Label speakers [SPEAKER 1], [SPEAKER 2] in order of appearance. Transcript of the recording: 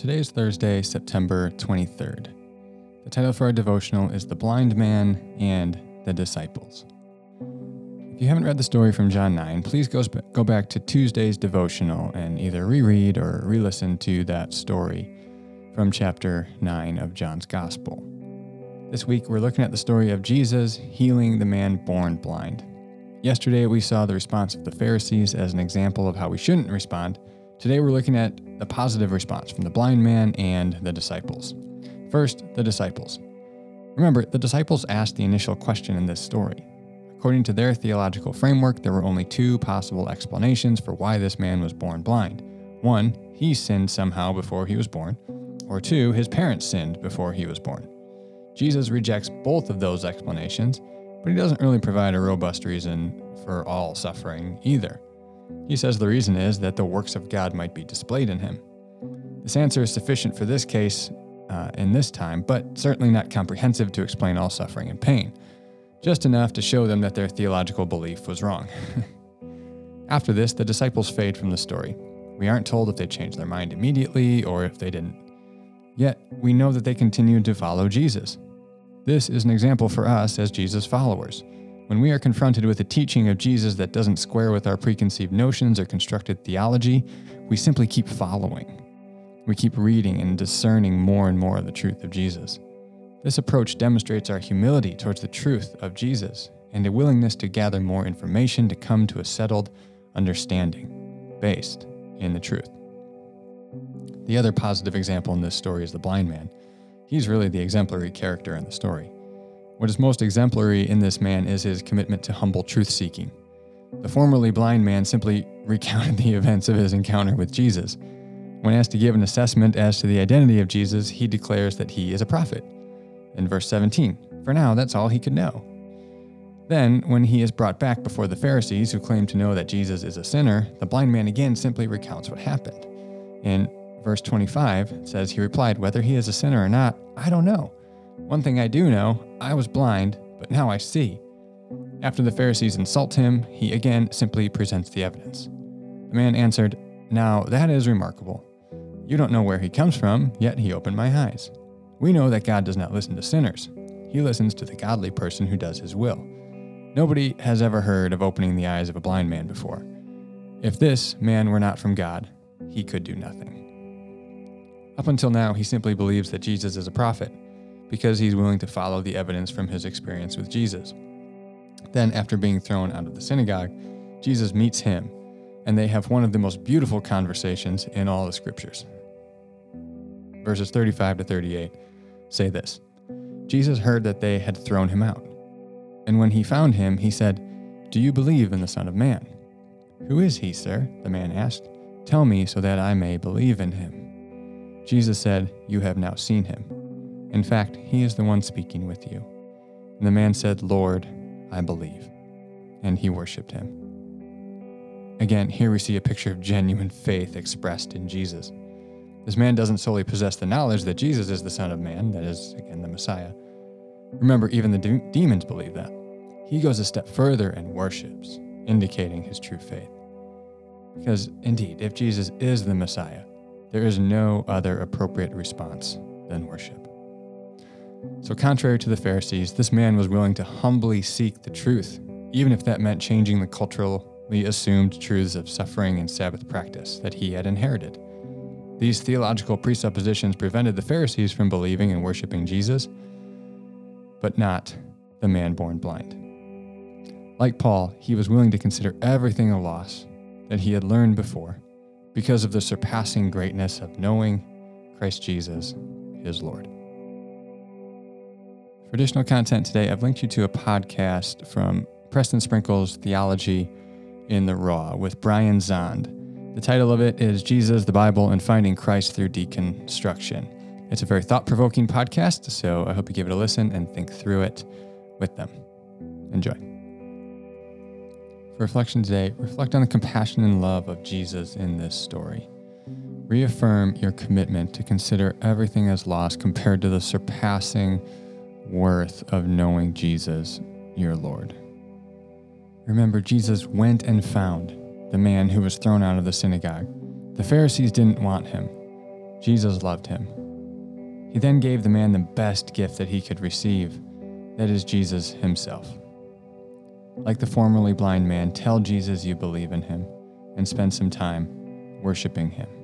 [SPEAKER 1] Today is Thursday, September 23rd. The title for our devotional is The Blind Man and the Disciples. If you haven't read the story from John 9, please go, go back to Tuesday's devotional and either reread or re listen to that story from chapter 9 of John's Gospel. This week, we're looking at the story of Jesus healing the man born blind. Yesterday, we saw the response of the Pharisees as an example of how we shouldn't respond Today we're looking at the positive response from the blind man and the disciples. First, the disciples. Remember, the disciples asked the initial question in this story. According to their theological framework, there were only two possible explanations for why this man was born blind. One, he sinned somehow before he was born, or two, his parents sinned before he was born. Jesus rejects both of those explanations, but he doesn't really provide a robust reason for all suffering either. He says the reason is that the works of God might be displayed in him. This answer is sufficient for this case uh, in this time, but certainly not comprehensive to explain all suffering and pain, just enough to show them that their theological belief was wrong. After this, the disciples fade from the story. We aren't told if they changed their mind immediately or if they didn't. Yet, we know that they continued to follow Jesus. This is an example for us as Jesus' followers. When we are confronted with a teaching of Jesus that doesn't square with our preconceived notions or constructed theology, we simply keep following. We keep reading and discerning more and more of the truth of Jesus. This approach demonstrates our humility towards the truth of Jesus and a willingness to gather more information to come to a settled understanding based in the truth. The other positive example in this story is the blind man. He's really the exemplary character in the story. What is most exemplary in this man is his commitment to humble truth seeking. The formerly blind man simply recounted the events of his encounter with Jesus. When asked to give an assessment as to the identity of Jesus, he declares that he is a prophet. In verse 17, for now, that's all he could know. Then, when he is brought back before the Pharisees, who claim to know that Jesus is a sinner, the blind man again simply recounts what happened. In verse 25, says, He replied, Whether he is a sinner or not, I don't know. One thing I do know I was blind, but now I see. After the Pharisees insult him, he again simply presents the evidence. The man answered, Now that is remarkable. You don't know where he comes from, yet he opened my eyes. We know that God does not listen to sinners, he listens to the godly person who does his will. Nobody has ever heard of opening the eyes of a blind man before. If this man were not from God, he could do nothing. Up until now, he simply believes that Jesus is a prophet because he's willing to follow the evidence from his experience with Jesus. Then, after being thrown out of the synagogue, Jesus meets him, and they have one of the most beautiful conversations in all the scriptures. Verses 35 to 38 say this Jesus heard that they had thrown him out. And when he found him, he said, Do you believe in the Son of Man? Who is he, sir? The man asked. Tell me so that I may believe in him. Jesus said, You have now seen him in fact, he is the one speaking with you. And the man said, Lord, I believe. And he worshiped him. Again, here we see a picture of genuine faith expressed in Jesus. This man doesn't solely possess the knowledge that Jesus is the Son of Man, that is, again, the Messiah. Remember, even the de- demons believe that. He goes a step further and worships, indicating his true faith. Because indeed, if Jesus is the Messiah, there is no other appropriate response than worship. So, contrary to the Pharisees, this man was willing to humbly seek the truth, even if that meant changing the culturally assumed truths of suffering and Sabbath practice that he had inherited. These theological presuppositions prevented the Pharisees from believing and worshiping Jesus, but not the man born blind. Like Paul, he was willing to consider everything a loss that he had learned before because of the surpassing greatness of knowing Christ Jesus, his Lord. For additional content today, I've linked you to a podcast from Preston Sprinkle's Theology in the Raw with Brian Zahnd. The title of it is Jesus, the Bible, and Finding Christ Through Deconstruction. It's a very thought provoking podcast, so I hope you give it a listen and think through it with them. Enjoy. Reflection today reflect on the compassion and love of Jesus in this story. Reaffirm your commitment to consider everything as lost compared to the surpassing worth of knowing Jesus, your Lord. Remember, Jesus went and found the man who was thrown out of the synagogue. The Pharisees didn't want him, Jesus loved him. He then gave the man the best gift that he could receive that is, Jesus himself like the formerly blind man, tell Jesus you believe in him and spend some time worshiping him.